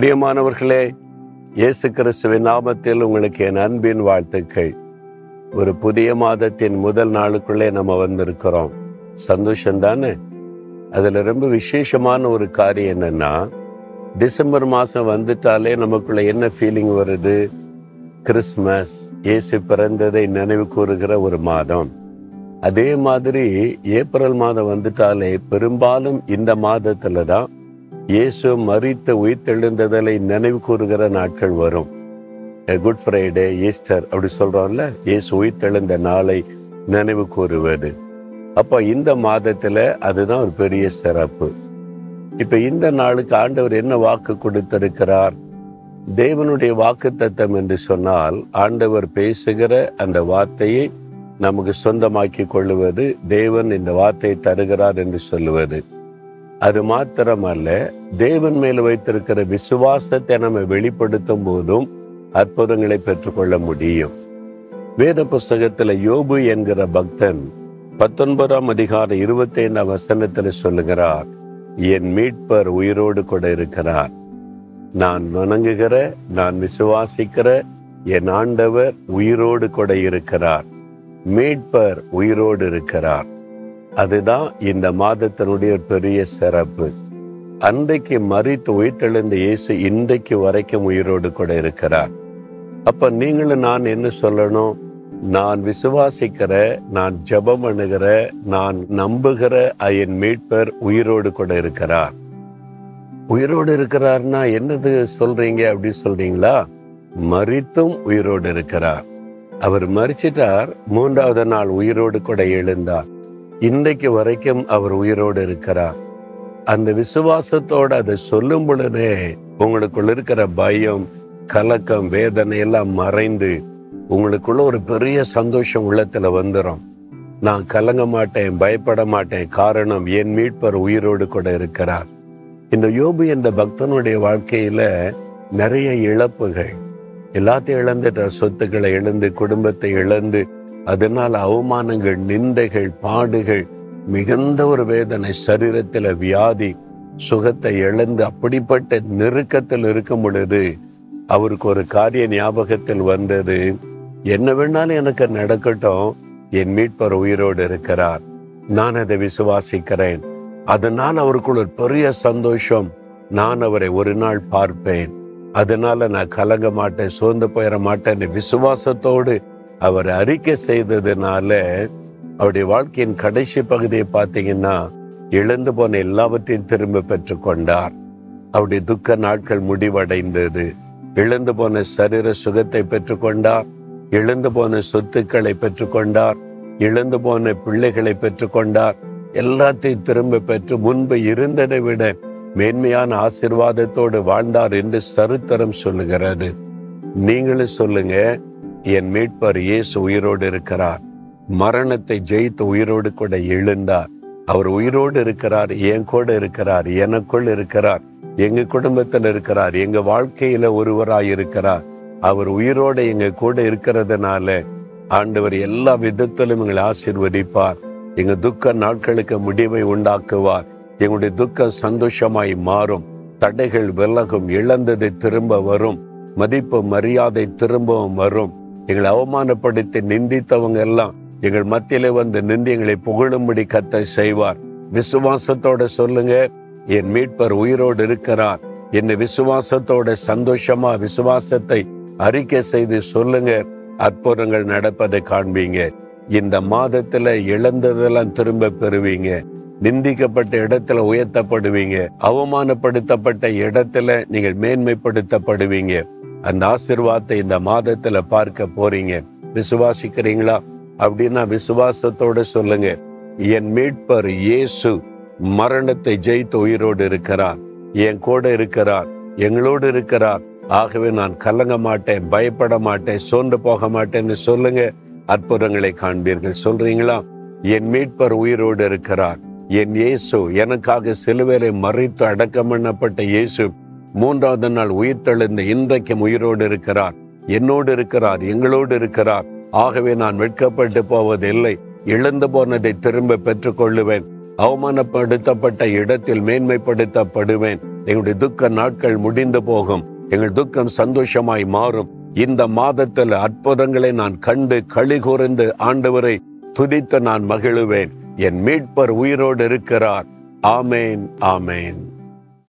பிரியமானவர்களே இயேசு கிறிஸ்துவின் நாமத்தில் உங்களுக்கு என் அன்பின் வாழ்த்துக்கள். ஒரு புதிய மாதத்தின் முதல் நாளுக்குள்ளே நம்ம வந்திருக்கிறோம். சந்தோஷம் தானே? அதில் ரொம்ப விசேஷமான ஒரு காரியம் என்னென்னா டிசம்பர் மாதம் வந்துட்டாலே நமக்குள்ள என்ன ஃபீலிங் வருது? கிறிஸ்மஸ் இயேசு பிறந்ததை நினைவு கூறுகிற ஒரு மாதம். அதே மாதிரி ஏப்ரல் மாதம் வந்துட்டாலே பெரும்பாலும் இந்த மாதத்தில் தான் இயேசு மறித்த உயிர்த்தெழுந்ததலை நினைவு கூறுகிற நாட்கள் வரும். குட் ஃப்ரைடே ஈஸ்டர் அப்படி சொல்றோம்ல இயேசு உயிர்த்தெழுந்த நாளை நினைவு கூறுவது அப்போ இந்த மாதத்துல அதுதான் ஒரு பெரிய சிறப்பு. இப்ப இந்த நாளுக்கு ஆண்டவர் என்ன வாக்கு கொடுத்திருக்கிறார்? தேவனுடைய வாக்கு தத்தம் என்று சொன்னால் ஆண்டவர் பேசுகிற அந்த வார்த்தையை நமக்கு சொந்தமாக்கி கொள்ளுவது தேவன் இந்த வார்த்தையை தருகிறார் என்று சொல்லுவது. அது மாத்திரமல்ல தேவன் மேல் வைத்திருக்கிற விசுவாசத்தை நம்ம வெளிப்படுத்தும் போதும் அற்புதங்களை பெற்றுக்கொள்ள முடியும். வேத புஸ்தகத்துல யோபு என்கிற பக்தன் பத்தொன்பதாம் அதிகாரம் இருபத்தி ஐந்தாம் வசனத்துல சொல்லுகிறார் என் மீட்பர் உயிரோடு கூட இருக்கிறார். நான் வணங்குகிற நான் விசுவாசிக்கிற என் ஆண்டவர் உயிரோடு கூட இருக்கிறார். மீட்பர் உயிரோடு இருக்கிறார். அதுதான் இந்த மாதத்தினுடைய பெரிய சிறப்பு. அன்றைக்கு மறித்து உயிர்த்தெழுந்த இயேசு இன்றைக்கு வரைக்கும் உயிரோடு கூட இருக்கிறார். அப்ப நீங்களும் நான் என்ன சொல்லணும்? நான் விசுவாசிக்கிற நான் ஜபம் அணுகிற நான் நம்புகிற என் மீட்பர் உயிரோடு கூட இருக்கிறார். உயிரோடு இருக்கிறார்னா என்னது சொல்றீங்க அப்படி சொல்றீங்களா? மறித்தும் உயிரோடு இருக்கிறார். அவர் மறிச்சிட்டார் மூன்றாவது நாள் உயிரோடு கூட எழுந்தார். இன்றைக்கு வரைக்கும் அவர் உயிரோடு இருக்கிறார். அந்த விசுவாசத்தோடு அதை சொல்லும் பொழுதே உங்களுக்குள்ள இருக்கிற பயம் கலக்கம் வேதனை எல்லாம் மறைந்து உங்களுக்குள்ள ஒரு பெரிய சந்தோஷம் உள்ளத்துல வந்துடும் நான் கலங்க மாட்டேன் பயப்பட மாட்டேன் காரணம் என் மீட்பர் உயிரோடு கூட இருக்கிறார். இந்த யோபு என்ற பக்தனுடைய வாழ்க்கையில நிறைய இழப்புகள். எல்லாத்தையும் இழந்துட்ட சொத்துக்களை இழந்து குடும்பத்தை இழந்து அதனால் அவமானங்கள் நிந்தைகள் பாடுகள் மிகுந்த ஒரு வேதனை சரீரத்தில் வியாதி சுகத்தை இழந்து அப்படிப்பட்ட நெருக்கத்தில் இருக்கும் பொழுது அவருக்கு ஒரு காரிய ஞாபகத்தில் வந்தது. என்ன வேணாலும் எனக்கு நடக்கட்டும் என் மீட்பர் உயிரோடு இருக்கிறார். நான் அதை விசுவாசிக்கிறேன். அதனால் அவருக்குள் ஒரு பெரிய சந்தோஷம். நான் அவரை ஒரு நாள் பார்ப்பேன். அதனால நான் கலங்க மாட்டேன் சோர்ந்து போயிட மாட்டேன். விசுவாசத்தோடு அவர் அறிக்கை செய்ததுனால அவருடைய வாழ்க்கையின் கடைசி பகுதியை பார்த்தீங்கன்னா இழந்து போன எல்லாவற்றையும் திரும்ப பெற்றுக்கொண்டார் அவருடைய துக்க நாட்கள் முடிவடைந்தது. இழந்து போன சரீர சுகத்தை பெற்றுக்கொண்டார் இழந்து போன சொத்துக்களை பெற்றுக்கொண்டார் இழந்து போன பிள்ளைகளை பெற்றுக்கொண்டார் எல்லாத்தையும் திரும்ப பெற்று முன்பு இருந்ததை விட மேன்மையான ஆசிர்வாதத்தோடு வாழ்ந்தார் என்று சரித்திரம் சொல்லுகிறது. நீங்களும் சொல்லுங்க என் மீட்பர் இயேசு உயிரோடு இருக்கிறார். மரணத்தை ஜெயித்து உயிரோடு கூட எழுந்தார். அவர் உயிரோடு இருக்கிறார் என் கூட இருக்கிறார் எனக்குள் இருக்கிறார் எங்க குடும்பத்தில் இருக்கிறார் எங்க வாழ்க்கையில ஒருவராய் இருக்கிறார். அவர் உயிரோடு எங்க கூட இருக்கிறதுனால ஆண்டவர் எல்லா விதத்திலும் எங்களை ஆசிர்வதிப்பார். எங்க துக்க நாட்களுக்கு முடிவை உண்டாக்குவார். எங்களுடைய துக்கம் சந்தோஷமாய் மாறும். தடைகள் விலகும் இழந்தது திரும்ப வரும். மதிப்பு மரியாதை திரும்பவும் வரும். எங்களை அவமானப்படுத்தி நிந்தித்தவங்க எல்லாம் எங்கள் மத்தியில வந்து நின்று எங்களை புகழும்படி கத்த செய்வார். விசுவாசத்தோட சொல்லுங்க. என் மீட்பர் உயிரோடு இருக்கிறார். என்னை விசுவாசத்தோட சந்தோஷமா விசுவாசத்தை அறிக்கை செய்து சொல்லுங்க. அற்புதங்கள் நடப்பதை காண்பீங்க. இந்த மாதத்துல இழந்ததெல்லாம் திரும்ப பெறுவீங்க. நிந்திக்கப்பட்ட இடத்துல உயர்த்தப்படுவீங்க. அவமானப்படுத்தப்பட்ட இடத்துல நீங்கள் மேன்மைப்படுத்தப்படுவீங்க. அந்த ஆசிர்வாதத்தை இந்த மாதத்துல பார்க்க போறீங்க. விசுவாசிக்கிறீங்களா? அப்படின்னா விசுவாசத்தோட சொல்லுங்க. என் மீட்பர் இயேசு மரணத்தை ஜெயித்து உயிரோடு இருக்கிறார். என் கூட இருக்கிறார். எங்களோடு இருக்கிறார். ஆகவே நான் கலங்க மாட்டேன் பயப்பட மாட்டேன் சோர்ந்து போக மாட்டேன்னு சொல்லுங்க. அற்புதங்களை காண்பீர்கள். சொல்றீங்களா? என் மீட்பர் உயிரோடு இருக்கிறார். என் இயேசு எனக்காக சிலுவையில மறித்து அடக்கம் பண்ணப்பட்ட இயேசு மூன்றாவது நாள் உயிர்த்தெழுந்து இன்றைக்கும் உயிரோடு இருக்கிறார். என்னோடு இருக்கிறார் எங்களோடு இருக்கிறார். ஆகவே நான் வெட்கப்பட்டு போவதில்லை. இழந்து போனதை திரும்ப பெற்றுக்கொள்ளுவேன். அவமானப்படுத்தப்பட்ட இடத்தில் மேன்மைப்படுத்தப்படுவேன். எங்களுடைய துக்க நாட்கள் முடிந்து போகும். எங்கள் துக்கம் சந்தோஷமாய் மாறும். இந்த மாதத்தில் அற்புதங்களை நான் கண்டு களி கூர்ந்து ஆண்டவரை துதித்து நான் மகிழுவேன். என் மீட்பர் உயிரோடு இருக்கிறார். ஆமேன் ஆமேன்.